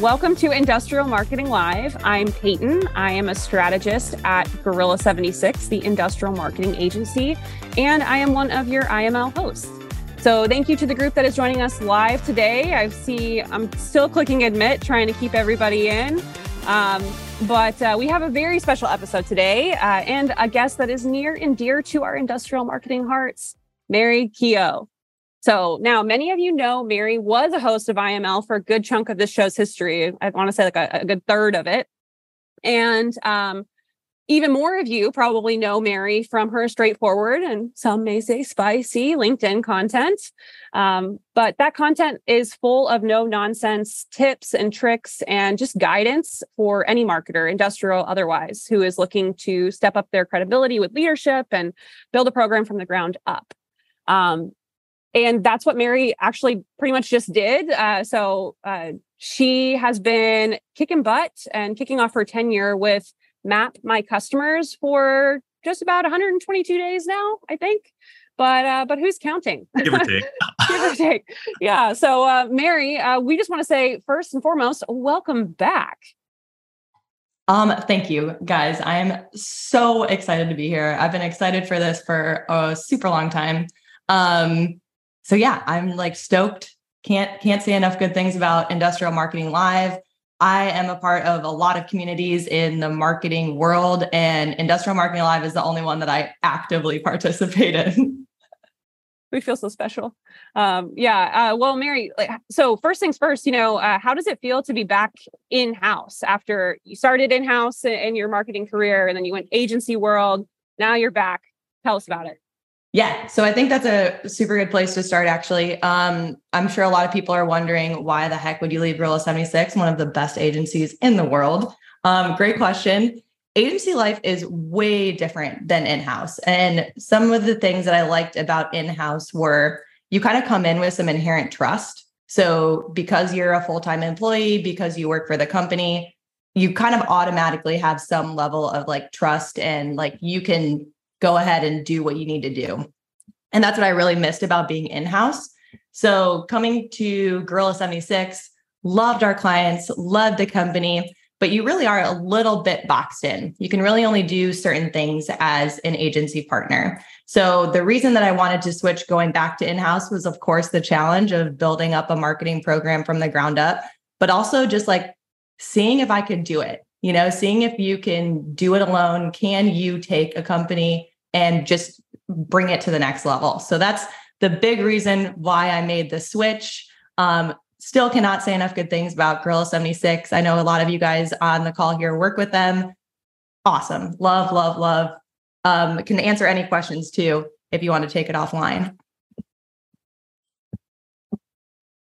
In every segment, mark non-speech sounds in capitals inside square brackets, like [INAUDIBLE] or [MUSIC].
Welcome to Industrial Marketing Live. I'm Peyton. I am a strategist at Gorilla 76, the industrial marketing agency, and I am one of your IML hosts. So thank you to the group that is joining us live today. I see I'm still clicking admit, trying to keep everybody in. Um, but uh, we have a very special episode today uh, and a guest that is near and dear to our industrial marketing hearts, Mary Keough. So now many of you know Mary was a host of IML for a good chunk of this show's history. I want to say like a, a good third of it. And um, even more of you probably know Mary from her straightforward and some may say spicy LinkedIn content. Um, but that content is full of no nonsense tips and tricks and just guidance for any marketer, industrial, otherwise, who is looking to step up their credibility with leadership and build a program from the ground up. Um, and that's what Mary actually pretty much just did. Uh, so uh, she has been kicking butt and kicking off her tenure with Map My Customers for just about 122 days now, I think. But uh, but who's counting? Give or take. [LAUGHS] Give or take. Yeah. So uh, Mary, uh, we just want to say first and foremost, welcome back. Um, thank you guys. I am so excited to be here. I've been excited for this for a super long time. Um, so yeah, I'm like stoked. Can't can't say enough good things about Industrial Marketing Live. I am a part of a lot of communities in the marketing world, and Industrial Marketing Live is the only one that I actively [LAUGHS] participate in. we feel so special. Um, yeah. Uh, well, Mary, like, so first things first, you know, uh, how does it feel to be back in house after you started in house in your marketing career and then you went agency world? Now you're back. Tell us about it. Yeah, so I think that's a super good place to start. Actually, um, I'm sure a lot of people are wondering why the heck would you leave Gorilla 76, one of the best agencies in the world. Um, great question. Agency life is way different than in-house, and some of the things that I liked about in-house were you kind of come in with some inherent trust. So because you're a full-time employee, because you work for the company, you kind of automatically have some level of like trust and like you can go ahead and do what you need to do. And that's what I really missed about being in house. So coming to Gorilla 76, loved our clients, loved the company, but you really are a little bit boxed in. You can really only do certain things as an agency partner. So the reason that I wanted to switch going back to in-house was of course the challenge of building up a marketing program from the ground up, but also just like seeing if I could do it you know, seeing if you can do it alone. Can you take a company and just bring it to the next level? So that's the big reason why I made the switch. Um, still cannot say enough good things about Gorilla 76. I know a lot of you guys on the call here work with them. Awesome. Love, love, love. Um, can answer any questions too if you want to take it offline.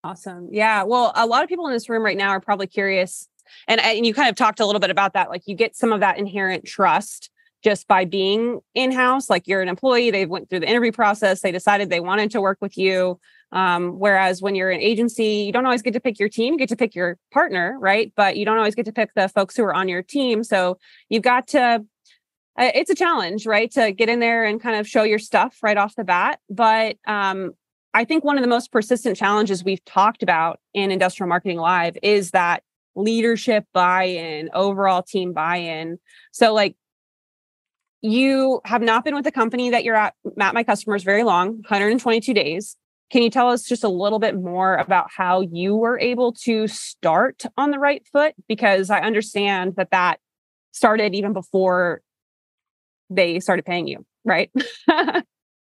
Awesome. Yeah. Well, a lot of people in this room right now are probably curious and, and you kind of talked a little bit about that like you get some of that inherent trust just by being in-house like you're an employee they went through the interview process they decided they wanted to work with you um, whereas when you're an agency you don't always get to pick your team you get to pick your partner right but you don't always get to pick the folks who are on your team so you've got to uh, it's a challenge right to get in there and kind of show your stuff right off the bat but um, i think one of the most persistent challenges we've talked about in industrial marketing live is that leadership buy-in, overall team buy-in. So like you have not been with the company that you're at, Map My Customers, very long, 122 days. Can you tell us just a little bit more about how you were able to start on the right foot? Because I understand that that started even before they started paying you, right? [LAUGHS]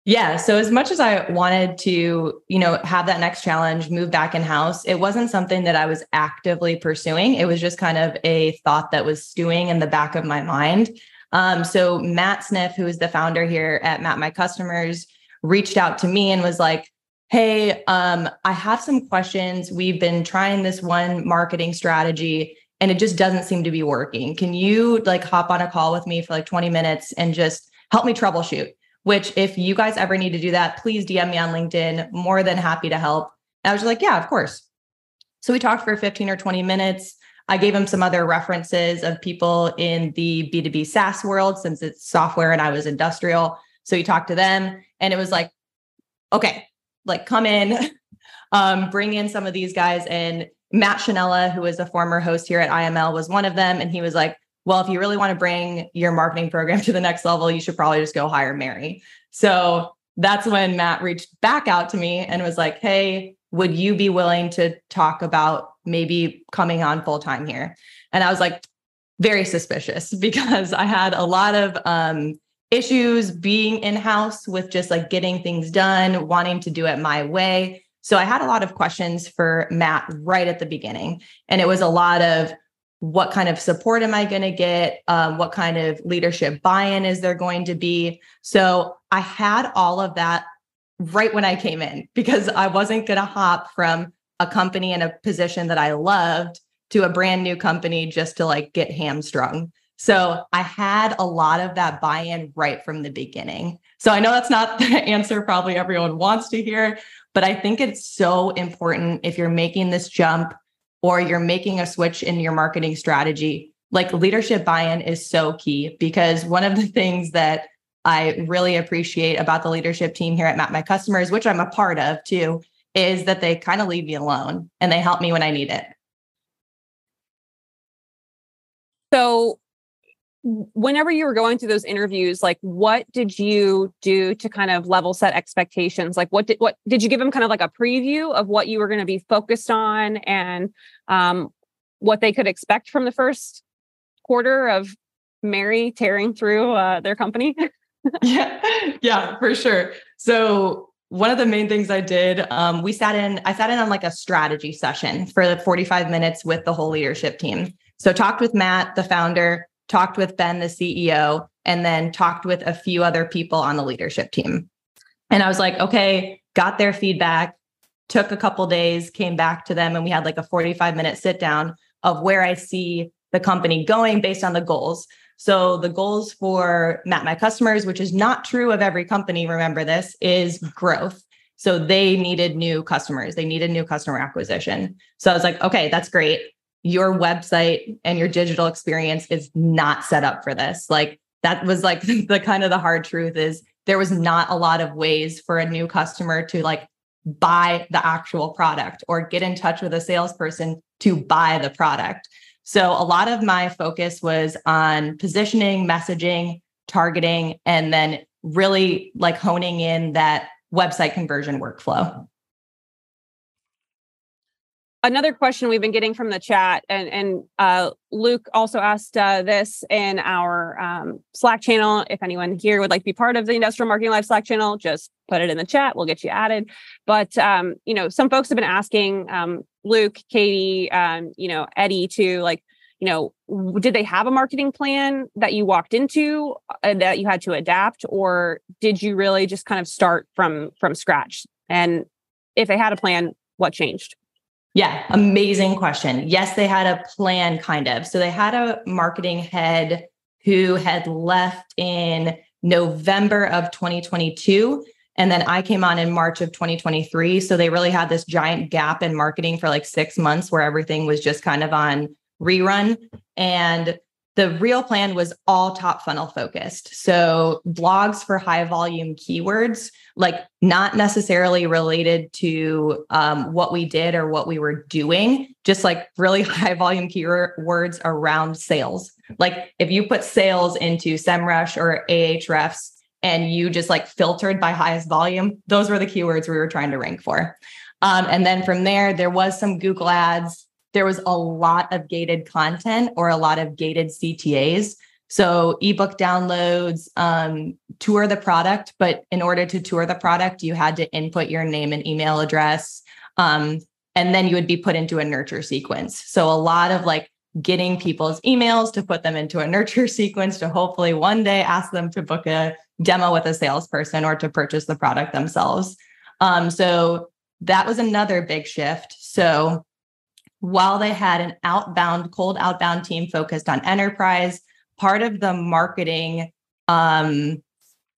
Yeah. So as much as I wanted to, you know, have that next challenge, move back in house, it wasn't something that I was actively pursuing. It was just kind of a thought that was stewing in the back of my mind. Um, so Matt Sniff, who is the founder here at Map My Customers, reached out to me and was like, Hey, um, I have some questions. We've been trying this one marketing strategy and it just doesn't seem to be working. Can you like hop on a call with me for like 20 minutes and just help me troubleshoot? which if you guys ever need to do that, please DM me on LinkedIn. More than happy to help. And I was like, yeah, of course. So we talked for 15 or 20 minutes. I gave him some other references of people in the B2B SaaS world since it's software and I was industrial. So he talked to them and it was like, okay, like come in, [LAUGHS] um, bring in some of these guys and Matt Chanella, who was a former host here at IML, was one of them. And he was like, well, if you really want to bring your marketing program [LAUGHS] to the next level, you should probably just go hire Mary. So that's when Matt reached back out to me and was like, hey, would you be willing to talk about maybe coming on full time here? And I was like, very suspicious [LAUGHS] because I had a lot of um, issues being in house with just like getting things done, wanting to do it my way. So I had a lot of questions for Matt right at the beginning. And it was a lot of what kind of support am I going to get? Um, what kind of leadership buy in is there going to be? So I had all of that right when I came in because I wasn't going to hop from a company in a position that I loved to a brand new company just to like get hamstrung. So I had a lot of that buy in right from the beginning. So I know that's not [LAUGHS] the answer probably everyone wants to hear, but I think it's so important if you're making this jump or you're making a switch in your marketing strategy, like leadership buy in is so key because one of the things that I really appreciate about the leadership team here at Map My Customers, which I'm a part of too, is that they kind of leave me alone and they help me when I need it. So, whenever you were going through those interviews, like what did you do to kind of level set expectations? Like, what did what did you give them kind of like a preview of what you were going to be focused on and um, what they could expect from the first quarter of Mary tearing through uh, their company? [LAUGHS] [LAUGHS] yeah, yeah, for sure. So one of the main things I did, um, we sat in, I sat in on like a strategy session for the 45 minutes with the whole leadership team. So talked with Matt, the founder, talked with Ben, the CEO, and then talked with a few other people on the leadership team. And I was like, okay, got their feedback, took a couple days, came back to them, and we had like a 45 minute sit down of where I see the company going based on the goals. So the goals for Map My Customers, which is not true of every company, remember this, is growth. So they needed new customers. They needed new customer acquisition. So I was like, okay, that's great. Your website and your digital experience is not set up for this. Like that was like [LAUGHS] the kind of the hard truth is there was not a lot of ways for a new customer to like buy the actual product or get in touch with a salesperson to buy the product. So a lot of my focus was on positioning, messaging, targeting, and then really like honing in that website conversion workflow. Another question we've been getting from the chat, and, and uh, Luke also asked uh, this in our um, Slack channel. If anyone here would like to be part of the Industrial Marketing Live Slack channel, just put it in the chat. We'll get you added. But um, you know, some folks have been asking um, Luke, Katie, um, you know, Eddie to like, you know, did they have a marketing plan that you walked into uh, that you had to adapt, or did you really just kind of start from from scratch? And if they had a plan, what changed? Yeah, amazing question. Yes, they had a plan, kind of. So they had a marketing head who had left in November of 2022 and then I came on in March of 2023. So they really had this giant gap in marketing for like six months where everything was just kind of on rerun. And the real plan was all top funnel focused. So blogs for high volume keywords, like not necessarily related to um, what we did or what we were doing, just like really [LAUGHS] high volume keywords around sales. Like if you put sales into SEMrush or Ahrefs, and you just like filtered by highest volume, those were the keywords we were trying to rank for. Um, and then from there, there was some Google ads. There was a lot of gated content or a lot of gated CTAs. So ebook downloads, um, tour the product, but in order to tour the product, you had to input your name and email address. Um, and then you would be put into a nurture sequence. So a lot of like getting people's emails to put them into a [LAUGHS] nurture sequence to hopefully one day ask them to book a demo with a salesperson or to purchase the product themselves. Um, so that was another big shift. So while they had an outbound, cold outbound team focused on enterprise, part of the marketing um,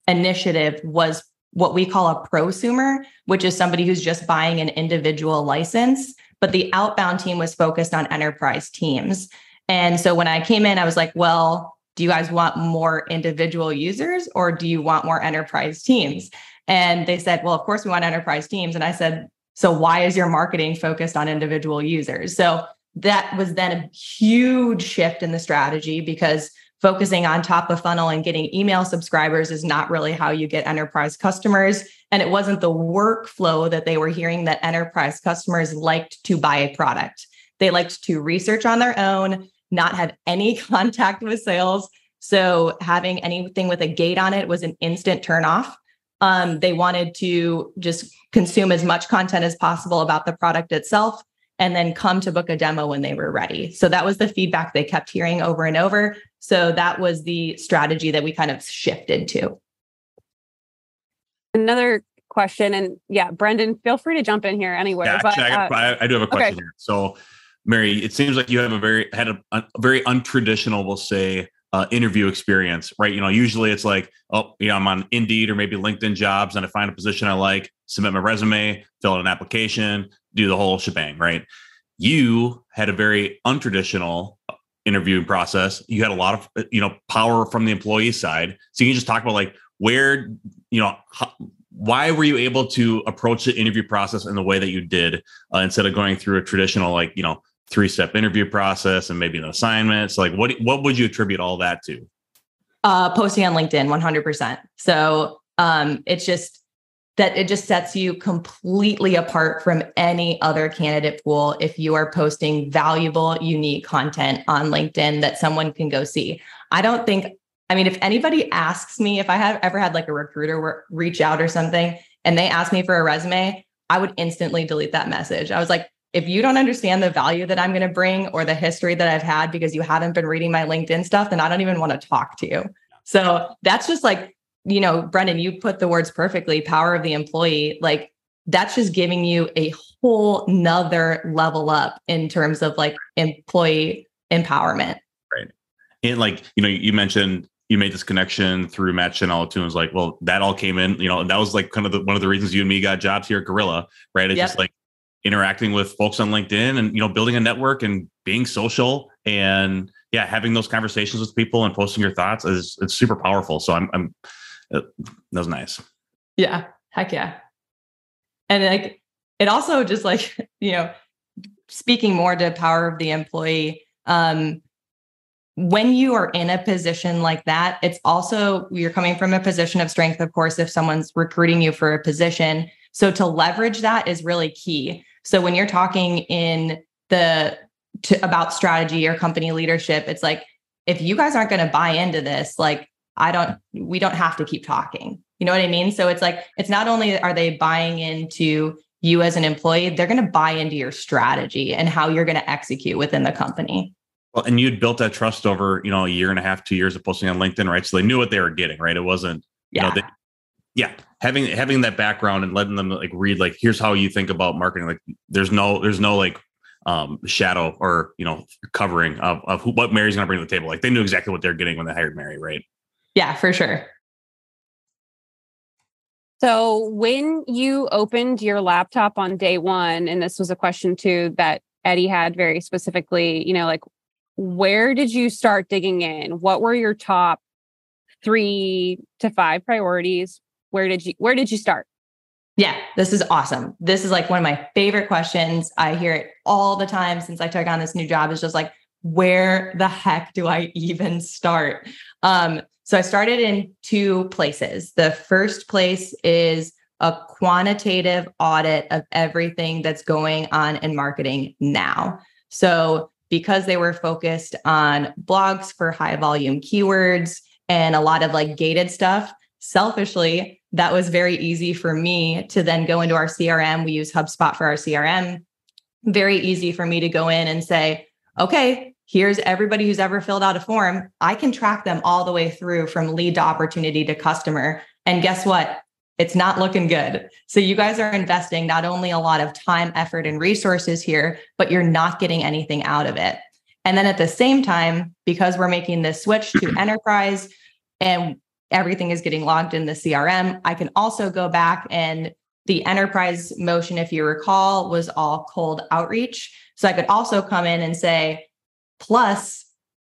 initiative was what we call a prosumer, which is somebody who's just buying an individual license. But the outbound team was focused on enterprise teams. And so when I came in, I was like, well, do you guys want more individual users or do you want more enterprise teams? And they said, well, of course we want enterprise teams. And I said, So why is your marketing focused on individual users? So that was then a huge shift in the strategy because focusing on top of funnel and getting email subscribers is not really how you get enterprise customers. And it wasn't the workflow that they were hearing that enterprise customers liked to buy a product. They liked to research on their own, not have any [LAUGHS] contact with sales. So having anything with a gate on it was an instant turnoff. Um, they wanted to just consume as much content as possible about the product itself and then come to book a demo when they were ready. So that was the feedback they kept hearing over and over. So that was the strategy that we kind of shifted to. Another question, and yeah, Brendon, feel free to jump in here anywhere. Yeah, but, actually, I, uh, I, do have a question okay. here. So, Mary, it seems like you have a very had a, a very untraditional, we'll say, uh, interview experience, right? You know, usually it's like, oh, you know, I'm on Indeed or maybe LinkedIn Jobs, and I find a position I like, submit my resume, fill out an application, do the whole shebang, right? You had a very untraditional interviewing process. You had a lot of you know power from the employee side. So you can just talk about like where you know how, why were you able to approach the interview process in the way that you did uh, instead of going through a traditional like you know three step interview process and maybe an assignment. So like what what would you attribute all that to? Uh, posting on LinkedIn, one hundred percent. So um, it's just that it just sets you completely apart from any other candidate pool if you are posting valuable, unique content on LinkedIn that someone can go see. I don't think, I mean, if anybody asks me if I have ever had like a recruiter reach out or something and they ask me for a resume, I would instantly delete that message. I was like, if you don't understand the value that I'm going to bring or the history that I've had because you haven't been reading my LinkedIn stuff, then I don't even want to talk to you. So that's just like you know, Brendon, you put the words perfectly power of the employee. Like that's just giving you a whole nother level up in terms of like employee empowerment. Right. And like, you know, you mentioned you made this connection through Matt Chanel too. And was like, well, that all came in, you know, and that was like kind of the, one of the reasons you and me got jobs here at Gorilla, right? It's yep. just like interacting with folks on LinkedIn and, you know, building a network and being social and yeah, having those conversations with people and posting your thoughts is it's super powerful. So I'm, I'm it, that was nice. Yeah. Heck yeah. And like it also just like, [LAUGHS] you know, speaking more to power of the employee, um, when you are in a position like that, it's also you're coming from a position of strength, of course, if someone's recruiting you for a position. So to leverage that is really key. So when you're talking in the to, about strategy or company leadership, it's like if you guys aren't going to buy into this, like I don't, we don't have to keep talking. You know what I mean? So it's like, it's not only are they buying into you as an employee, they're going to buy into your strategy and how you're going to execute within the company. Well, and you'd built that trust over, you know, a year and a half, two years of posting on LinkedIn, right? So they knew what they were getting, right? It wasn't, yeah. you know, they, yeah, having having that background and letting them like read, like, here's how you think about marketing. Like, there's no, there's no like um shadow or you know covering of, of who, what Mary's to bring to the table. Like, they knew exactly what they're getting when they hired Mary, right? Yeah, for sure. So, when you opened your laptop on day one, and this was a question too that Eddie had very specifically, you know, like where did you start digging in? What were your top three to five priorities? Where did you where did you start? Yeah, this is awesome. This is like one of my favorite questions. I hear it all the time since I took on this new job. Is just like, where the heck do I even start? Um, so I started in two places. The first place is a quantitative audit of everything that's going on in marketing now. So because they were focused on blogs for high volume keywords and a lot of like gated stuff, selfishly, that was very easy for me to then go into our CRM. We use HubSpot for our CRM. Very easy for me to go in and say, okay, here's everybody who's ever filled out a form. I can track them all the way through from lead to opportunity to customer. And guess what? It's not looking good. So you guys are investing not only a lot of time, effort, and resources here, but you're not getting anything out of it. And then at the same time, because we're making this switch to [CLEARS THROAT] enterprise and everything is getting logged in the CRM, I can also go back and the enterprise motion, if you recall, was all cold outreach. So I could also come in and say, plus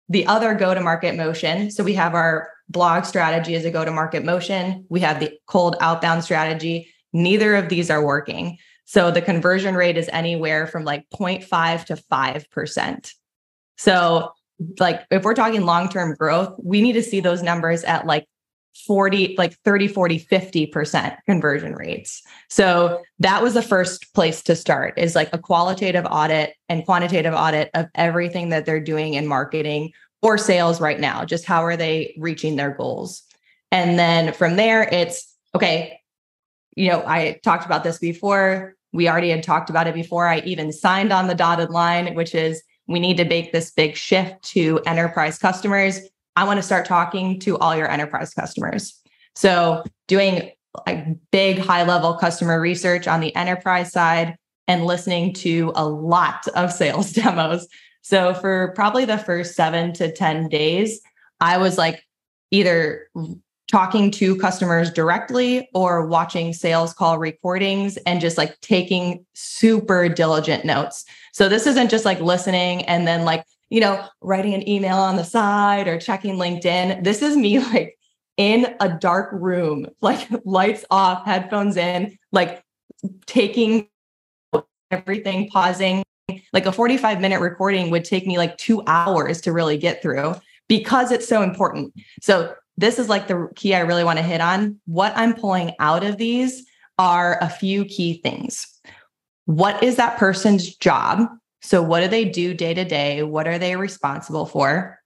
the other go to market motion. So we have our blog strategy as a go to market motion, we have the cold outbound strategy. Neither of these are working. So the conversion rate is anywhere from like 0.5 to 5%. So like if we're talking long-term growth, we need to see those numbers at like 40 like 30 40 50% conversion rates. So that was the first place to start is like a qualitative audit and quantitative audit of everything that they're doing in marketing or sales right now. Just how are they reaching their goals? And then from there it's okay you know i talked about this before. We already had talked about it before. I even signed on the dotted line which is we need to make this big shift to enterprise customers I want to start talking to all your enterprise customers. So, doing like big high level customer research on the enterprise side and listening to a lot of sales [LAUGHS] demos. So, for probably the first seven to 10 days, I was like either talking to customers directly or watching sales call recordings and just like taking super diligent notes. So, this isn't just like listening and then like you know, writing an email on the side or checking LinkedIn. This is me [LAUGHS] like in a dark room, [LAUGHS] like lights off, headphones in, like taking everything, pausing. Like a 45 minute recording would take me like two hours to really get through because it's so important. So, this is like the key I really want to hit on. What I'm pulling out of these are a few key things. What is that person's job? So, what do they do day to day? What are they responsible for?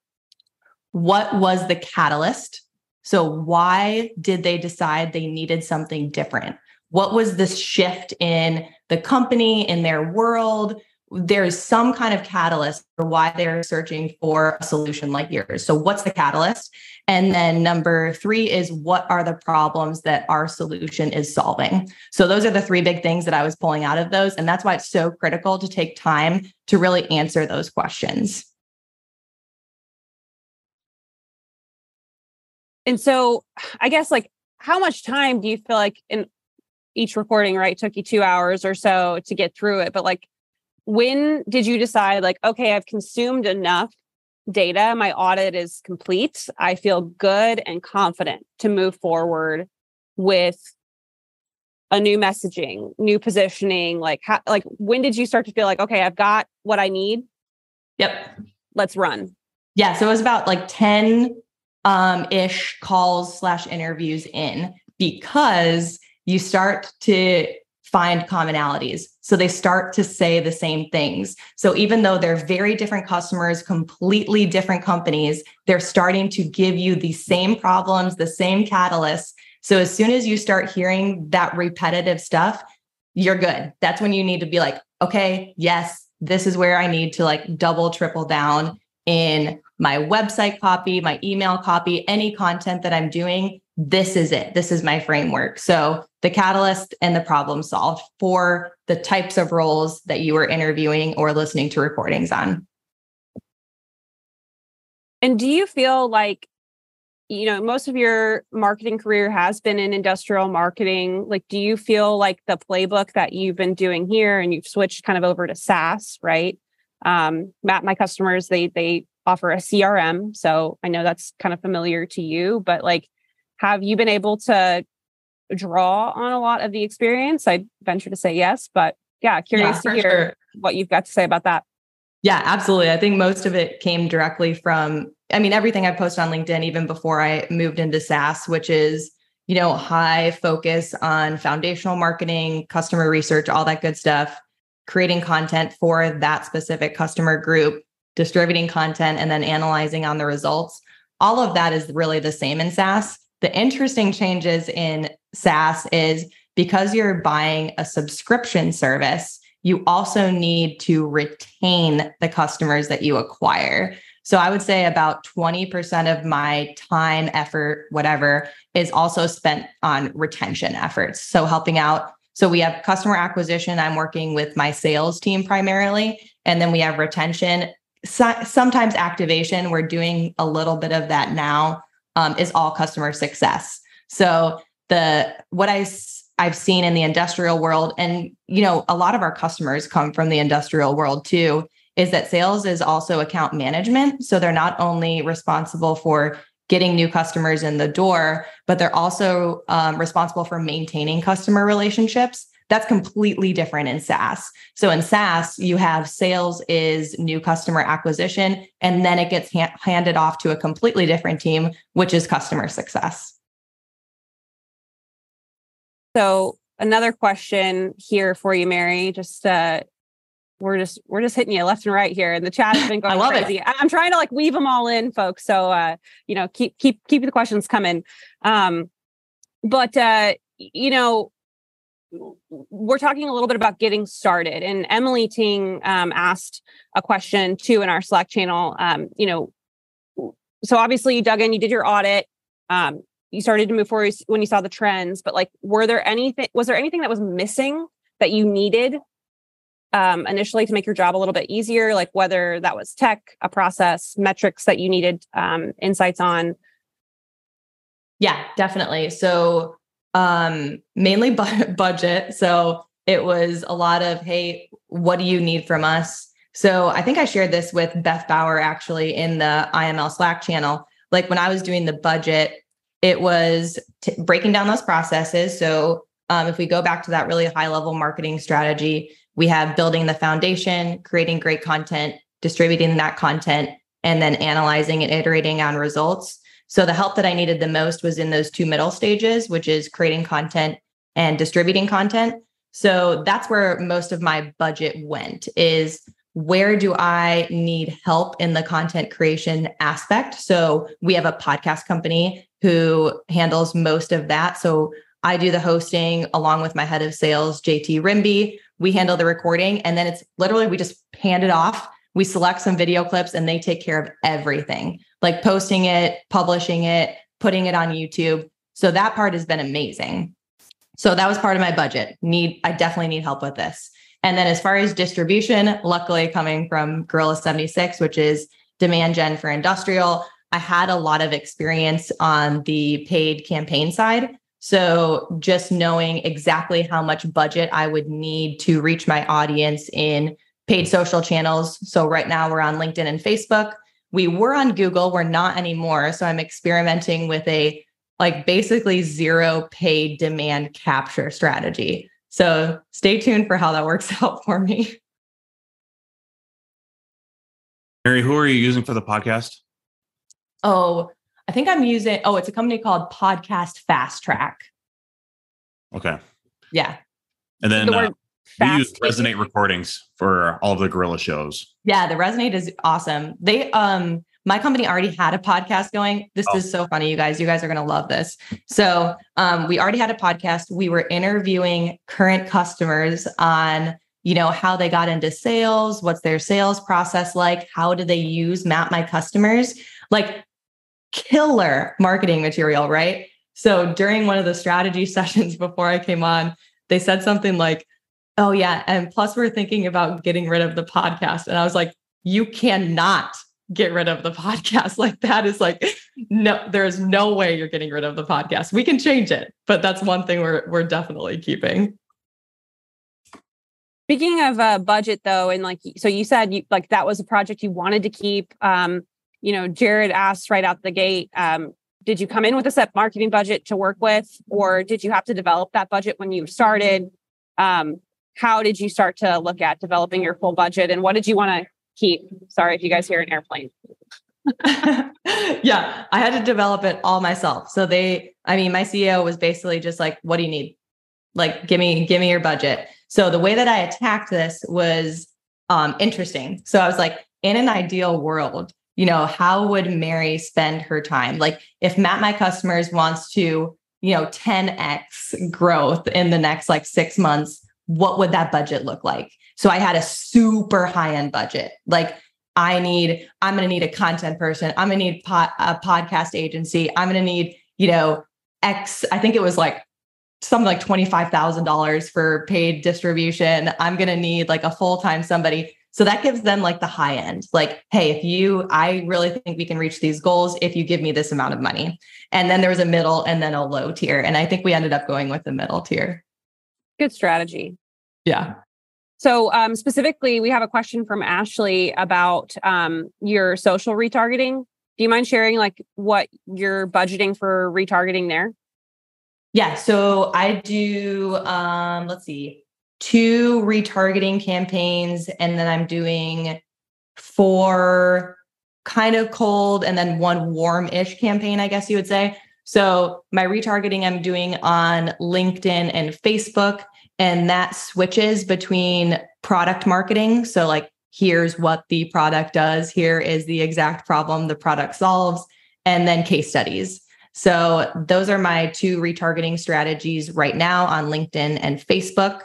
What was the catalyst? So, why did they decide they needed something different? What was this shift in the company, in their world? there's some kind of catalyst for why they're searching for a solution like yours. So, what's the catalyst? And then number three is what are the problems that our solution is solving? So, those are the three big things that I was pulling out of those. And that's why it's so critical to take time to really answer those questions. And so, I guess, like, how much time do you feel like in each recording, right? Took you two hours or so to get through it. But like, when did you decide like okay i've consumed enough data my audit is complete i feel good and confident to move forward with a new messaging new positioning like how, like when did you start to feel like okay i've got what i need? Yep. Let's run. Yeah so it was about like 10 um ish calls slash interviews in because you start to find commonalities. So they start to say the same things. So even though they're very different customers, completely different companies, they're starting to give you the same problems, the same catalysts. So as soon as you start hearing that repetitive stuff, you're good. That's when you need to be like, okay, yes, this is where I need to like double, triple down in my website copy, my email copy, any content that I'm doing this is it. This is my framework. So the catalyst and the problem solved for the types of roles that you were interviewing or listening to recordings on. And do you feel like, you know, most of your marketing career has been in industrial marketing? Like, do you feel like the playbook that you've been doing here and you've switched kind of over to SaaS, right? Um, Map My Customers, they they offer a CRM. So I know that's kind of familiar to you, but like have you been able to draw on a lot of the experience? I venture to say yes, but yeah, curious yeah, to hear sure. what you've got to say about that. Yeah, absolutely. I think most of it came directly from, I mean, everything I posted on LinkedIn, even before I moved into SaaS, which is, you know, high focus on foundational marketing, customer research, all that good stuff, creating content for that specific customer group, distributing content, and then analyzing on the results. All of that is really the same in SaaS. The interesting changes in SaaS is because you're buying a subscription service, you also need to retain the customers that you acquire. So I would say about 20% of my time, effort, whatever, is also spent on retention efforts. So helping out. So we have customer acquisition. I'm working with my sales team primarily. And then we have retention, so, sometimes activation. We're doing a little bit of that now um, is all customer success. So the what I I've seen in the industrial world, and you know, a lot of our customers come from the industrial world too, is that sales is also account management. So they're not only responsible for getting new customers in the door, but they're also um, responsible for maintaining customer relationships. That's completely different in SaaS. So in SaaS, you have sales is new customer acquisition, and then it gets ha- handed off to a completely different team, which is customer success. So another question here for you, Mary. Just uh, we're just we're just hitting you left and right here, and the chat has been [LAUGHS] going I love crazy. It. I'm trying to like weave them all in, folks. So uh, you know, keep keep keep the questions coming. Um, but uh, you know, we're talking a little bit about getting started, and Emily Ting um, asked a question too in our Slack channel. Um, you know, so obviously you dug in, you did your audit. Um, you started to move forward when you saw the trends, but like, were there anything? Was there anything that was missing that you needed um, initially to make your job a little bit easier? Like whether that was tech, a process, metrics that you needed um, insights on. Yeah, definitely. So um, mainly bu- [LAUGHS] budget. So it was a lot of, hey, what do you need from us? So I think I shared this with Beth Bauer actually in the IML Slack channel. Like when I was doing the budget, it was t- breaking down those processes. So um, if we go back to that really high level marketing strategy, we have building the foundation, creating great content, distributing that content, and then analyzing and iterating on results. So the help that I needed the most was in those two middle stages, which is creating content and distributing content. So that's where most of my budget went is where do I need help in the content creation aspect? So we have a podcast company who handles most of that. So I do the hosting along with my head of sales, JT Rimby. We handle the recording and then it's literally we just hand it off. We select some video clips and they take care of everything, like posting it, publishing it, putting it on YouTube. So that part has been amazing. So that was part of my budget. Need I definitely need help with this. And then as far as distribution, luckily coming from Gorilla 76, which is demand gen for industrial, I had a lot of experience on the paid campaign side. So just knowing exactly how much budget I would need to reach my audience in paid social channels. So right now we're on LinkedIn and Facebook. We were on Google, we're not anymore. So I'm experimenting with a like basically zero paid demand capture strategy. So stay tuned for how that works [LAUGHS] out for me. Mary, who are you using for the podcast? Oh, I think I'm using, oh, it's a company called Podcast Fast Track. Okay. Yeah. And then the uh, we use Resonate recordings for all of the Gorilla shows. Yeah, the Resonate is awesome. They, um, my company already had a podcast going. This oh. is so funny, you guys. You guys are going to love this. So, um, we already had a podcast. We were interviewing current customers on, you know, how they got into sales, what's their sales process like, how do they use Map My Customers? Like, killer marketing material, right? So, during one of the strategy [LAUGHS] sessions before I came on, they said something like, Oh, yeah. And plus, we're thinking about getting rid of the podcast. And I was like, You cannot get rid of the podcast. [LAUGHS] Like that is like no, there's no way you're getting rid of the podcast. We can change it, but that's one thing we're we're definitely keeping. Speaking of uh, budget though, and like so you said you like that was a project you wanted to keep. Um, you know, Jared asked right out the gate, um, did you come in with a set marketing budget to work with, or did you have to develop that budget when you started? Um, how did you start to look at developing your full budget and what did you want to keep. Sorry if you guys hear an airplane. [LAUGHS] yeah, I had to develop it all myself. So they, I mean, my CEO was basically just like, what do you need? Like, give me, give me your budget. So the way that I attacked this was um, interesting. So I was like, in an ideal world, you know, how would Mary spend her time? Like, if Map My Customers wants to, you know, 10x growth in the next like six months, what would that budget look like? So I had a super high end budget. Like I need, I'm going to need a content person. I'm going to need pot, a podcast agency. I'm going to need, you know, X, I think it was like something like $25,000 for paid distribution. I'm going to need like a full time somebody. So that gives them like the high end. Like, hey, if you, I really think we can reach these goals if you give me this amount of money. And then there was a middle and then a low tier. And I think we ended up going with the middle tier. Good strategy. Yeah. So, um, specifically, we have a question from Ashley about um, your social retargeting. Do you mind sharing like what you're budgeting for retargeting there? Yeah. So I do, um, let's see, two retargeting campaigns, and then I'm doing four kind of cold and then one warm ish campaign, I guess you would say. So my retargeting I'm doing on LinkedIn and Facebook, and that switches between product marketing. So, like, here's what the product does, here is the exact problem the product solves, and then case studies. So, those are my two retargeting strategies right now on LinkedIn and Facebook.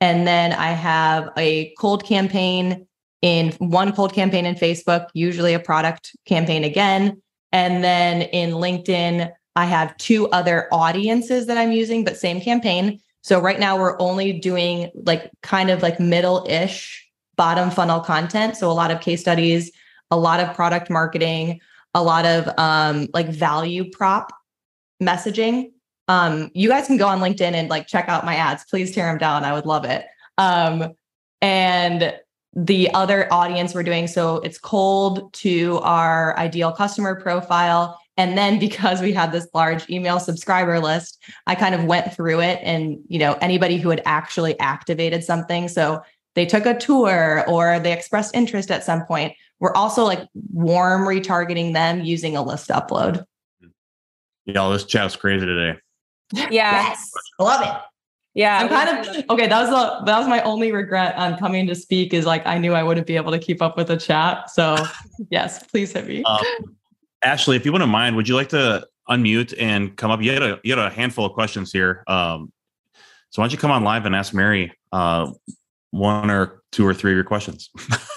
And then I have a cold campaign in one cold campaign in Facebook, usually a product campaign again. And then in LinkedIn, I have two other audiences that I'm using, but same campaign. So right now we're only doing like kind of like middle ish bottom funnel content. So a lot of case studies, a lot of product marketing, a lot of um, like value prop messaging. Um, you guys can go on LinkedIn and like check out my ads. Please tear them down. I would love it. Um, and the other audience we're doing so it's cold to our ideal customer profile and then because we had this large email subscriber list i kind of went through it and you know anybody who had actually activated something so they took a tour or they expressed interest at some point we're also like warm retargeting them using a list upload yeah all this chat's crazy today Yeah. yes i love it Yeah. I'm kind of okay. That was the, that was my only regret on coming to speak is like I knew I wouldn't be able to keep up with the chat. So [LAUGHS] yes, please hit me. Um, Ashley, if you wouldn't mind, would you like to unmute and come up? You had a you had a handful of questions here. Um, so why don't you come on live and ask Mary uh, one or two or three of your questions? [LAUGHS]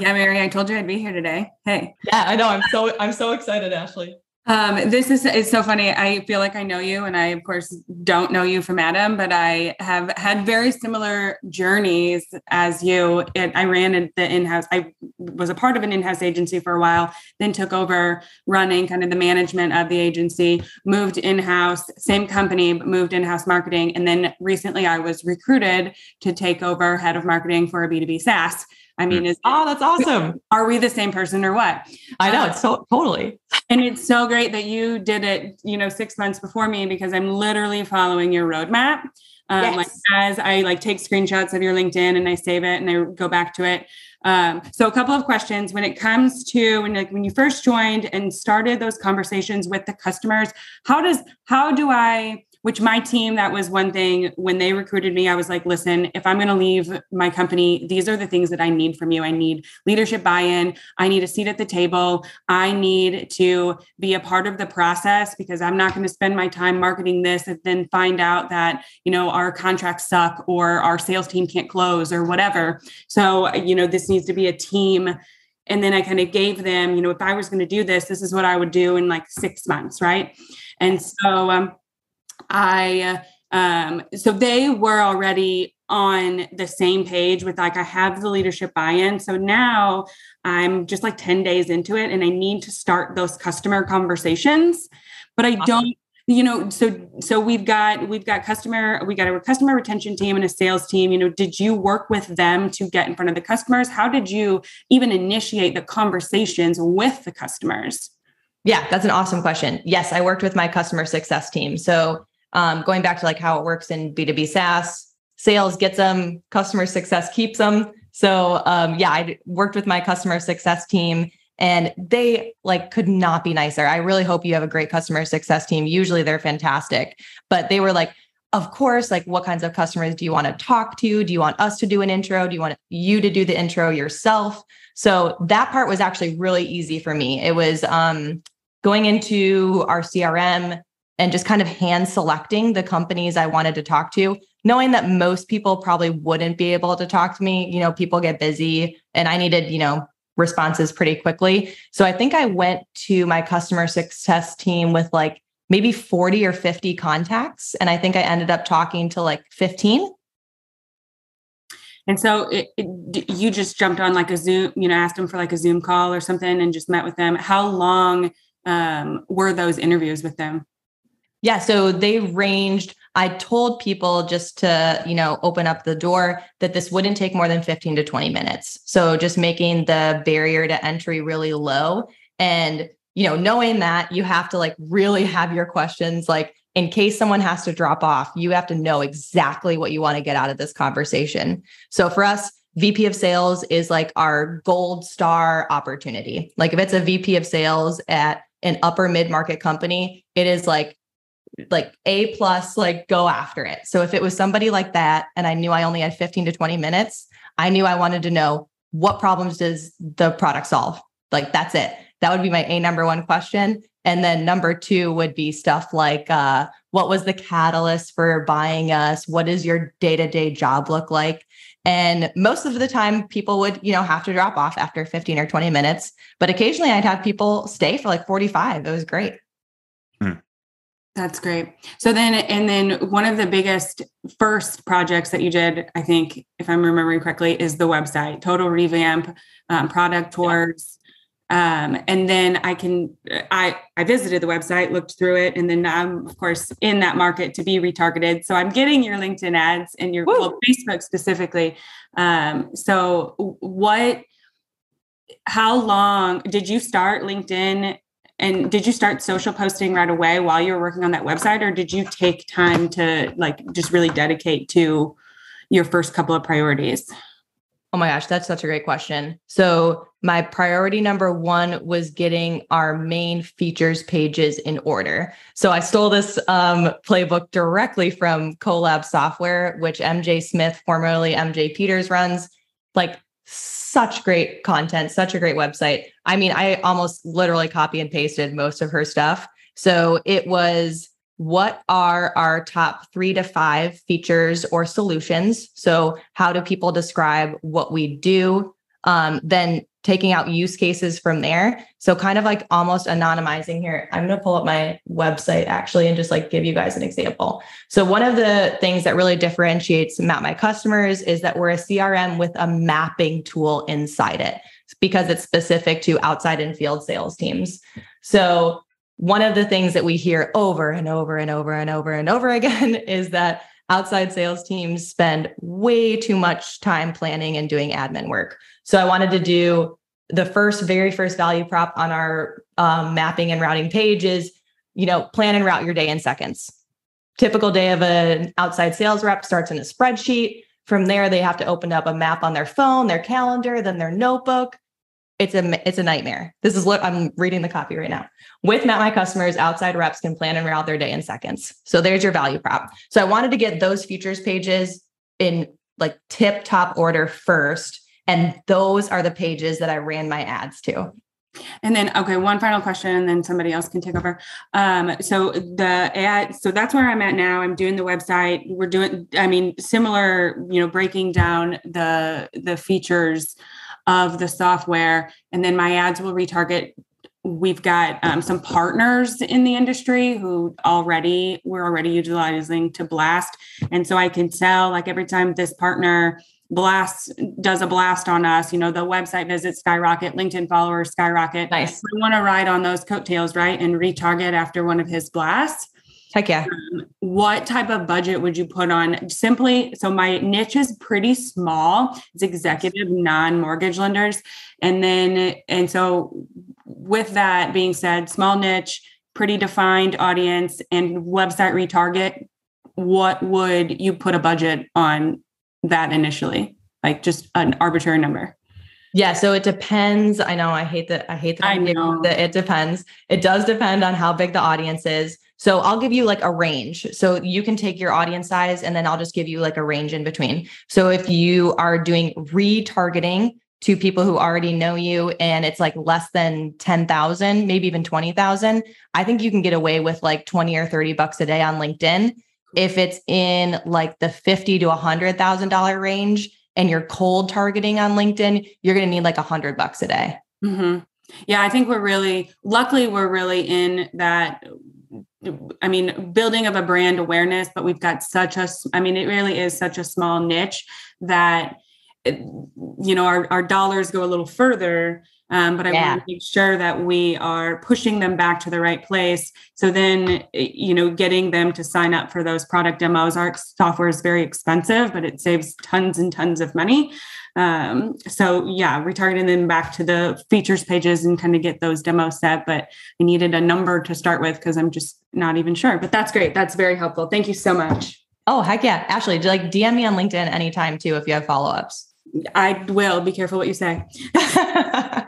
Yeah, Mary, I told you I'd be here today. Hey. yeah, I know. I'm so I'm so excited, Ashley. Um, this is it's so funny. I feel like I know you, and I of course don't know you from Adam, but I have had very similar journeys as you. It, I ran the in-house. I was a part of an in-house agency for a while, then took over running kind of the management of the agency. Moved in-house, same company, but moved in-house marketing, and then recently I was recruited to take over head of marketing for a B two B SaaS. I mean, is Oh, that's awesome. are we the same person or what? I know it's so totally. And it's so great that you did it, you know, six months before me because I'm literally following your roadmap. Um, Yes. Like as I like take screenshots of your LinkedIn and I save it and I go back to it. Um, so a couple of questions when it comes to when like when you first joined and started those conversations with the customers, how does how do I which my team that was one thing when they recruited me i was like listen if i'm going to leave my company these are the things that i need from you. I need leadership buy-in. I need a seat at the table. I need to be a part of the process because i'm not going to spend my time marketing this and then find out that you know our contracts suck or our sales team can't close or whatever. So you know this needs to be a team. And then i kind of gave them you know if i was going to do this this is what i would do in like six months right? And so um, I um so they were already on the same page with like I have the leadership buy-in. So now I'm just like 10 days into it and I need to start those customer conversations. But I Awesome. don't you know so so we've got we've got customer we got a customer retention team and a sales team you know did you work with them to get in front of the customers how did you even initiate the conversations with the customers Yeah, that's an awesome question. Yes, I worked with my customer success team. So um, going back to like how it works in B2B SaaS, sales gets them, customer success keeps them. So um, yeah, I worked with my customer success team and they like could not be nicer. I really hope you have a great customer success team. Usually they're fantastic, but they were like, of course, like what kinds of customers do you want to talk to? Do you want us to do an intro? Do you want you to do the intro yourself? So that part was actually really easy for me. It was um, going into our CRM and just kind of hand selecting the companies I wanted to talk to, knowing that most people probably wouldn't be able to talk to me. You know, people get busy and I needed, you know, responses pretty quickly. So I think I went to my customer success team with like maybe 40 or 50 contacts. And I think I ended up talking to like 15. And so it, it, you just jumped on like a Zoom, you know, asked them for like a Zoom call or something and just met with them. How long um, were those interviews with them? Yeah, so they ranged. I told people just to, you know, open up the door that this wouldn't take more than 15 to 20 minutes. So just making the barrier to entry really low and, you know, knowing that you have to like really have your questions like in case someone has to drop off, you have to know exactly what you want to get out of this conversation. So for us, VP of sales is like our gold star opportunity. Like if it's a VP of sales at an upper mid market company, it is like like A plus, like go after it. So if it was somebody like that, and I knew I only had 15 to 20 minutes, I knew I wanted to know what problems does the product solve? Like that's it. That would be my A number one question. And then number two would be stuff like uh, what was the catalyst for buying us? What does your day to day job look like? And most of the time, people would, you know, have to drop off after 15 or 20 minutes. But occasionally I'd have people stay for like 45. It was great. That's great. So then, and then one of the biggest first projects that you did, I think, if I'm remembering correctly, is the website, total revamp, um, product tours. Um, and then I can I I visited the website, looked through it, and then I'm of course in that market to be retargeted. So I'm getting your LinkedIn ads and your well, Facebook specifically. Um, so what? How long did you start LinkedIn? And did you start social posting right away while you were working on that website, or did you take time to like just really dedicate to your first couple of priorities? Oh my gosh, that's such a great question. So, my priority number one was getting our main features pages in order. So, I stole this um, playbook directly from Colab Software, which MJ Smith, formerly MJ Peters, runs. Like, such great content, such a great website. I mean, I almost literally copy and pasted most of her stuff. So, it was what are our top three to five features or solutions? So, how do people describe what we do? Um, then taking out use cases from there. So, kind of like almost anonymizing here. I'm going to pull up my website actually and just like give you guys an example. So, one of the things that really differentiates Map My Customers is that we're a CRM with a mapping tool inside it because it's specific to outside and field sales teams. So, one of the things that we hear over and over and over and over and over [LAUGHS] again is that outside sales teams spend way too much time planning and doing admin work. So I wanted to do the first, very first value prop on our um, mapping and routing page is, you know, plan and route your day in seconds. Typical day of an outside sales rep starts in a spreadsheet. From there, they have to open up a map on their phone, their calendar, then their notebook it's a it's a nightmare. This is what I'm reading the copy right now. With Map My Customers, outside reps can plan and route their day in seconds. So there's your value prop. So I wanted to get those features pages in like tip top order first, and those are the pages that I ran my ads to. And then, okay, one final question, and then somebody else can take over. Um, so the ad, so that's where I'm at now. I'm doing the website. We're doing, I mean, similar, you know, breaking down the the features of the software. And then my ads will retarget. We've got um, some partners in the industry who already we're already utilizing to blast. And so I can tell like every time this partner blast does a blast on us, you know, the website visits skyrocket, LinkedIn followers skyrocket. Nice. We want to ride on those coattails, right? And retarget after one of his blasts. Heck yeah. Um, what type of budget would you put on simply? So my niche is pretty small. It's executive non-mortgage lenders. And then, and so with that being said, small niche, pretty defined audience and website retarget, what would you put a budget on that initially? Like just an arbitrary number. Yeah, so it depends. I know I hate that I hate that I know. that it depends. It does depend on how big the audience is. So I'll give you like a range. So you can take your audience size and then I'll just give you like a range in between. So if you are doing retargeting to people who already know you and it's like less than 10,000, maybe even 20,000, I think you can get away with like 20 or 30 bucks a day on LinkedIn. If it's in like the 50 to $100,000 range and you're cold targeting on LinkedIn, you're going to need like a hundred bucks a day. Mm-hmm. Yeah, I think we're really luckily we're really in that I mean, building of a brand awareness, but we've got such a, I mean, it really is such a small niche that, it, you know, our, our dollars go a little further Um, but I yeah. want to make sure that we are pushing them back to the right place. So then, you know, getting them to sign up for those product demos. Our software is very expensive, but it saves tons and tons of money. Um, so yeah, retargeting them back to the features pages and kind of get those demos set. But I needed a number to start with because I'm just not even sure. But that's great. That's very helpful. Thank you so much. Oh, heck yeah. Ashley, like DM me on LinkedIn anytime too if you have follow-ups. I will. Be careful what you say. [LAUGHS]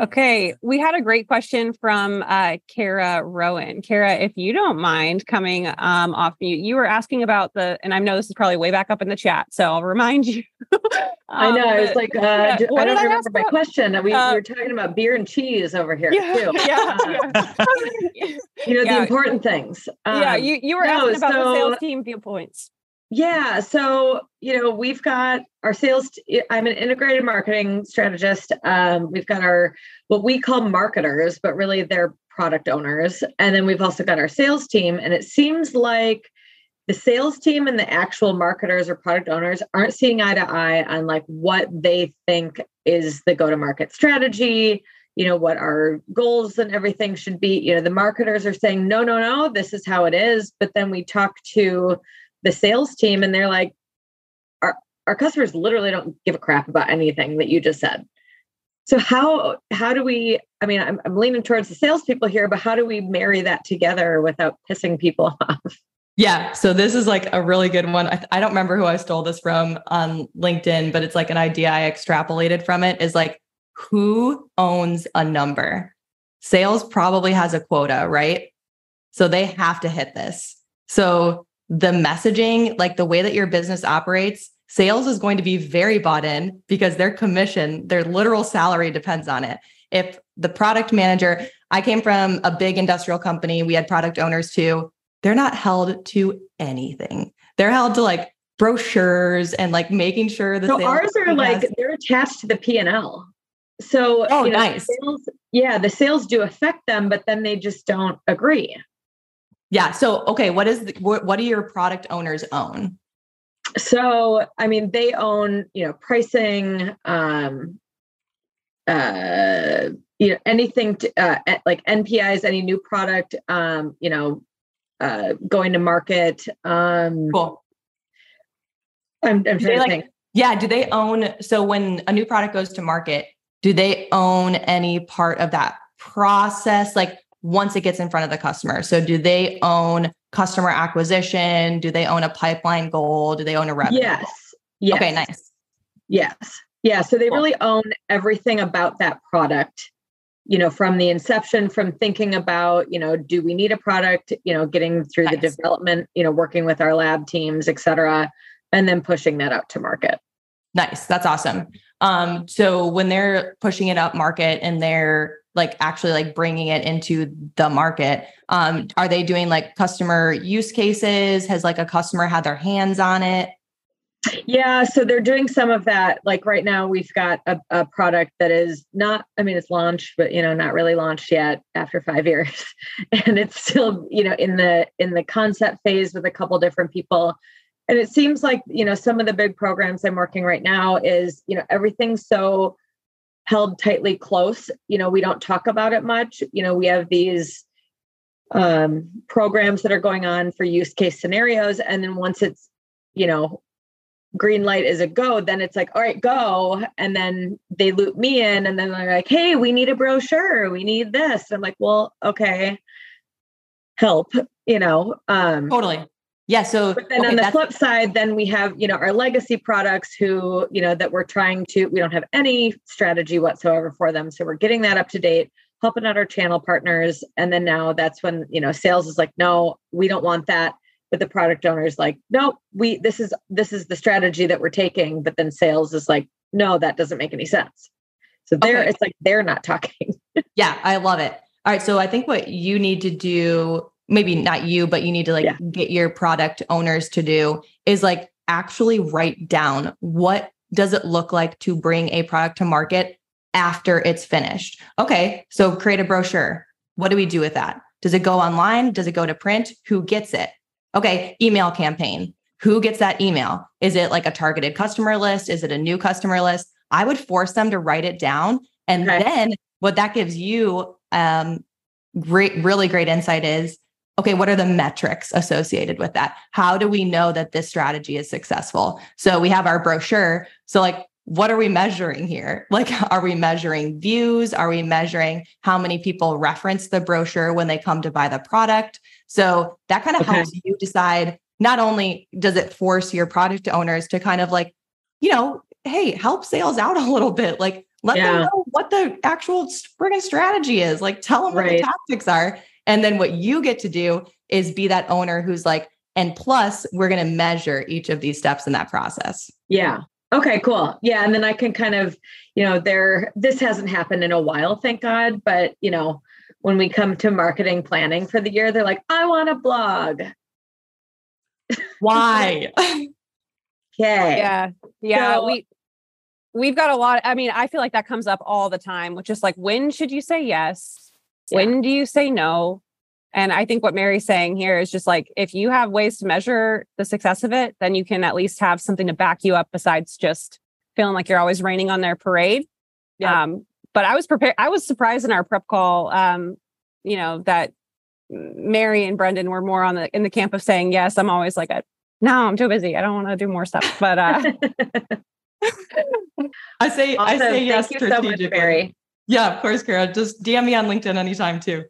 Okay, we had a great question from uh, Kara Rowan. Kara, if you don't mind coming um, off mute, you were asking about the, and I know this is probably way back up in the chat, so I'll remind [LAUGHS] you. um, I know. I was like, uh, yeah, I don't I remember my about? question. We, uh, we, were talking about beer and cheese over here yeah, too. [LAUGHS] Yeah, [LAUGHS] uh, you know the important things. Um, yeah, you you were no, asking about so, the sales team viewpoints. Yeah. So, you know, we've got our sales, I'm an integrated marketing strategist. Um, we've got our, what we call marketers, but really they're product owners. And then we've also got our sales team. And it seems like the sales team and the actual marketers or product owners aren't seeing eye to eye on like what they think is the go to market strategy you know what our goals and everything should be you know the marketers are saying no no no this is how it is but then we talk to the sales team and they're like our our customers literally don't give a crap about anything that you just said. So how how do we i mean i'm, I'm leaning towards the salespeople here but how do we marry that together without pissing people [LAUGHS] off? Yeah so this is like a really good one. I, I don't remember who i stole this from on linkedin but it's like an idea i extrapolated from it is like who owns a number? Sales probably has a quota right? So they have to hit this. So the messaging, like the way that your business operates, sales is going to be very bought in because their commission, their literal salary depends on it. If the product manager, I came from a big industrial company, we had product owners too. They're not held to anything. They're held to like brochures and like making sure that so ours are like they're attached to the P and L. So oh, you know, nice. Sales, yeah, the sales do affect them, but then they just don't agree. Yeah. So, okay, what is the, what, what do your product owners own? So, I mean, they own, you know, pricing, um, uh, you know, anything to, uh, like NPIs, any new product, um, you know, uh, going to market. Um, cool. I'm, I'm trying to like, think. Yeah. Do they own? So when a new product goes to market, do they own any part of that process? Like once it gets in front of the customer. So do they own customer acquisition? Do they own a pipeline goal? Do they own a revenue? Yes. Yes. Okay, nice. Yes. Yeah. So they cool. really own everything about that product, you know, from the inception, from thinking about, you know, do we need a product, you know, getting through nice. the development, you know, working with our lab teams, et cetera, and then pushing that out to market. Nice. That's awesome. Um, so when they're pushing it up market and they're like actually like bringing it into the market. Um are they doing like customer use cases? Has like a customer had their hands on it? Yeah so they're doing some of that. Like right now we've got a, a product that is not i mean it's launched but you know not really launched yet after five years. [LAUGHS] And it's still you know in the in the concept phase with a couple different people. And it seems like you know some of the big programs i'm working right now is you know everything's so held tightly close. You know, we don't talk about it much. You know, we have these um, programs that are going on for use case scenarios. And then once it's, you know, green light is a go, then it's like, all right, go. And then they loop me in and then they're like, hey, we need a brochure. We need this. And I'm like, well, okay, help, you know. Um, totally. Yeah. So, but then okay, on the flip side, then we have, you know, our legacy products who, you know, that we're trying to, we don't have any strategy whatsoever for them. So we're getting that up to date, helping out our channel partners. And then now that's when, you know, sales is like, no, we don't want that. But the product owner is like, no, we, this is, this is the strategy that we're taking. But then sales is like, no, that doesn't make any sense. So they're, okay. it's like they're not [LAUGHS] talking. yeah. I love it. All right. So I think what you need to do maybe not you, but you need to like yeah. get your product owners to do is like actually write down what does it look like to bring a product to market after it's finished. Okay, so create a brochure. What do we do with that? Does it go online? Does it go to print? Who gets it? Okay, email campaign. Who gets that email? Is it like a targeted customer list? Is it a new customer list? I would force them to write it down. And okay. then what that gives you um, great, really great insight is okay, what are the metrics associated with that? How do we know that this strategy is successful? So we have our brochure. So, like, what are we measuring here? [LAUGHS] Like, are we measuring views? Are we measuring how many people reference the brochure when they come to buy the product? So that kind of okay. helps you decide not only does it force your product owners to kind of like, you know, hey, help sales out a little bit. Like, let yeah. them know what the actual friggin' strategy is. Like, tell them what the tactics are. And then what you get to do is be that owner who's like, and plus, we're going to measure each of these steps in that process. Yeah. Okay, cool. Yeah. And then I can kind of, you know, there, this hasn't happened in a while, thank God. But, you know, when we come to marketing planning for the year, they're like, I want a blog. Why? [LAUGHS] okay. Yeah. Yeah. So, we, we've got a lot. I mean, I feel like that comes up all the time, which is like, when should you say yes? Yeah. When do you say no? And I think what Mary's saying here is just like if you have ways to measure the success of it, then you can at least have something to back you up besides just feeling like you're always raining on their parade. Yeah. Um, but I was prepared. I was surprised in our prep call, um, you know, that Mary and Brendon were more on the in the camp of saying yes. I'm always like, a, no, I'm too busy. I don't want to do more stuff. But uh, [LAUGHS] I say awesome. I say yes. Thank you so much, Mary. Yeah, of course, Kara. Just DM me on LinkedIn anytime too.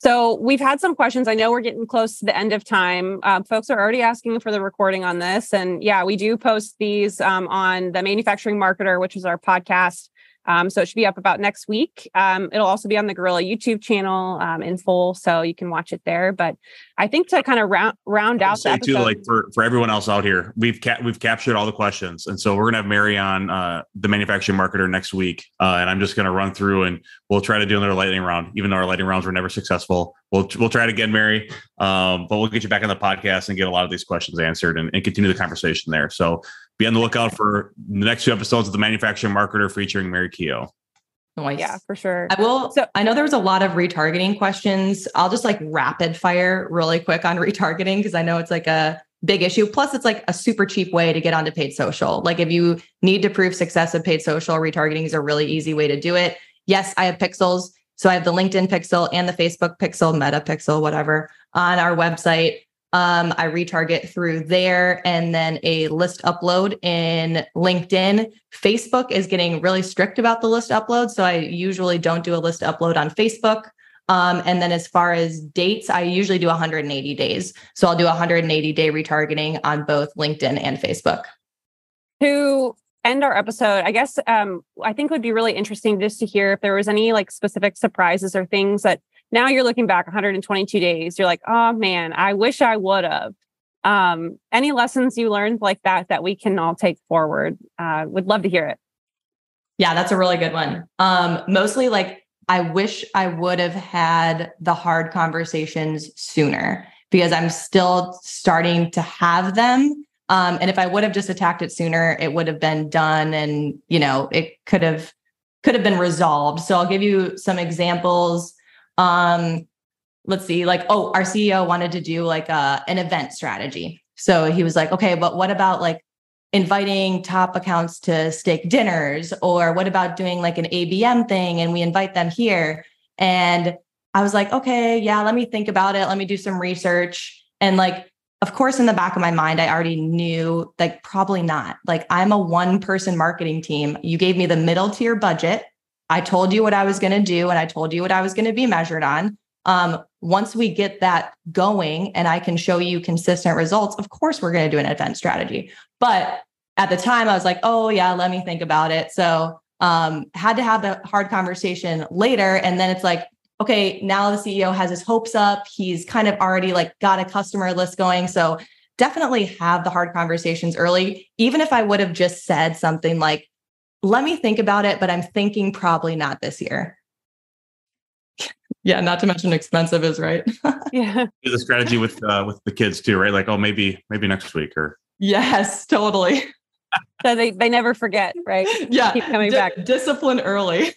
So we've had some questions. I know we're getting close to the end of time. Um, folks are already asking for the recording on this, and yeah, we do post these um, on the Manufacturing Marketer, which is our podcast. Um, so it should be up about next week. Um, it'll also be on the Gorilla YouTube channel um, in full, so you can watch it there. But I think to kind of round round out say too, like for for everyone else out here, we've ca- we've captured all the questions, and so we're gonna have Mary on uh, the manufacturing marketer next week, uh, and I'm just gonna run through and we'll try to do another lightning round, even though our lightning rounds were never successful. We'll we'll try it again, Mary, um, but we'll get you back on the podcast and get a lot of these questions answered and, and continue the conversation there. So be on the lookout for the next two episodes of the Manufacturing Marketer featuring Mary Keough. Nice. Yeah, for sure. I will. So I know there was a lot of retargeting questions. I'll just like rapid fire really quick on [LAUGHS] retargeting because I know it's like a big issue. Plus, it's like a super cheap way to get onto paid social. Like if you need to prove success of paid social, retargeting is a really easy way to do it. Yes, I have pixels. So I have the LinkedIn pixel and the Facebook pixel, Meta pixel, whatever, on our website. Um, I retarget through there and then a list upload in LinkedIn. Facebook is getting really strict about the list upload. So I usually don't do a list upload on Facebook. Um, and then as far as dates, I usually do 180 days. So I'll do 180 day retargeting on both LinkedIn and Facebook. To end our episode, I guess um, I think would be really interesting just to hear if there was any like specific surprises or things that now you're looking back 122 days you're like oh man i wish i would have. Um, any lessons you learned like that that we can all take forward? Uh, would love to hear it. Yeah that's a really good one. Um, mostly like i wish i would have had the hard conversations sooner because i'm still starting to have them. Um, and if i would have just attacked it sooner it would have been done and you know it could have could have been resolved. So i'll give you some examples um, let's see, like, oh, our CEO wanted to do like a, uh, an event strategy. So he was like, okay, but what about like inviting top accounts to steak dinners? Or what about doing like an ABM thing and we invite them here? And I was like, okay, yeah, let me think about it. Let me do some research. And like, of course, in the back of my mind, I already knew like probably not. Like, I'm a one person marketing team. You gave me the middle tier budget. I told you what I was going to do and I told you what I was going to be measured on. Um, once we get that going and I can show you consistent results, of course, we're going to do an event strategy. But at the time, I was like, oh, yeah, let me think about it. So, um, had to have the hard conversation later. And then it's like, okay, now the CEO has his hopes up. He's kind of already like got a customer list going. So, definitely have the hard conversations early. Even if I would have just said something like, let me think about it, but I'm thinking probably not this year. yeah, not to mention expensive is right. [LAUGHS] yeah. Do the strategy with uh, with the kids too, right? Like, oh, maybe maybe next week or yes, totally. [LAUGHS] so they they never forget, right? [LAUGHS] Yeah, keep coming D- back. Discipline early.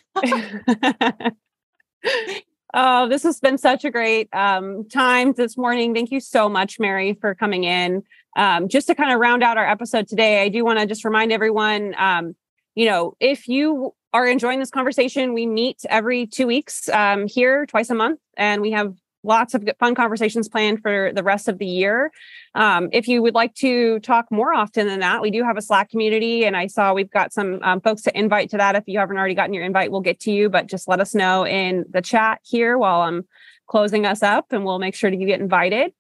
Oh, this has been such a great um, time this morning. Thank you so much, Mary, for coming in. Um, just to kind of round out our episode today, I do want to just remind everyone, um, you know, if you are enjoying this conversation, we meet every two weeks um, here, twice a month, and we have lots of fun conversations planned for the rest of the year. Um, if you would like to talk more often than that, we do have a Slack community, and I saw we've got some um, folks to invite to that. If you haven't already gotten your invite, we'll get to you, but just let us know in the chat here while I'm closing us up, and we'll make sure that you get invited.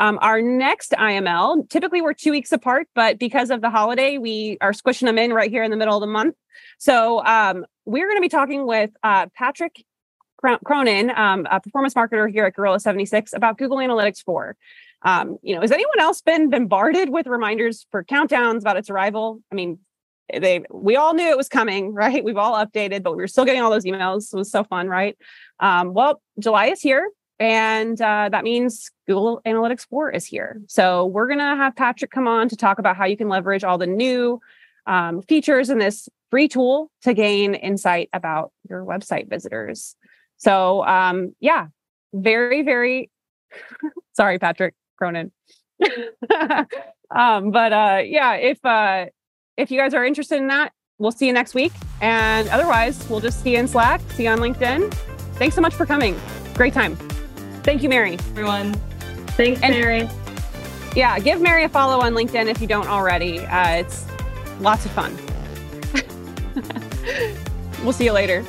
Um, our next IML, typically we're two weeks apart, but because of the holiday, we are squishing them in right here in the middle of the month. So um, we're going to be talking with uh, Patrick Cronin, um, a performance marketer here at Gorilla 76, about Google Analytics 4. Um, you know, has anyone else been bombarded with reminders for countdowns about its arrival? I mean, they we all knew it was coming, [LAUGHS] right? We've all updated, but we were still getting all those emails. It was so fun, right? Um, well, July is here, and uh, that means Google Analytics 4 is here. So we're gonna have Patrick come on to talk about how you can leverage all the new um, features in this free tool to gain insight about your website visitors. So um, yeah, very, very [LAUGHS] sorry, Patrick Cronin. [LAUGHS] um, but uh, yeah, if uh, if you guys are interested in that, we'll see you next week. And otherwise, we'll just see you in Slack, see you on LinkedIn. Thanks so much for coming. Great time. Thank you, Mary. Everyone. Thanks, and, Mary. Yeah, give Mary a follow on LinkedIn if you don't already. Uh, it's lots of fun. [LAUGHS] we'll see you later.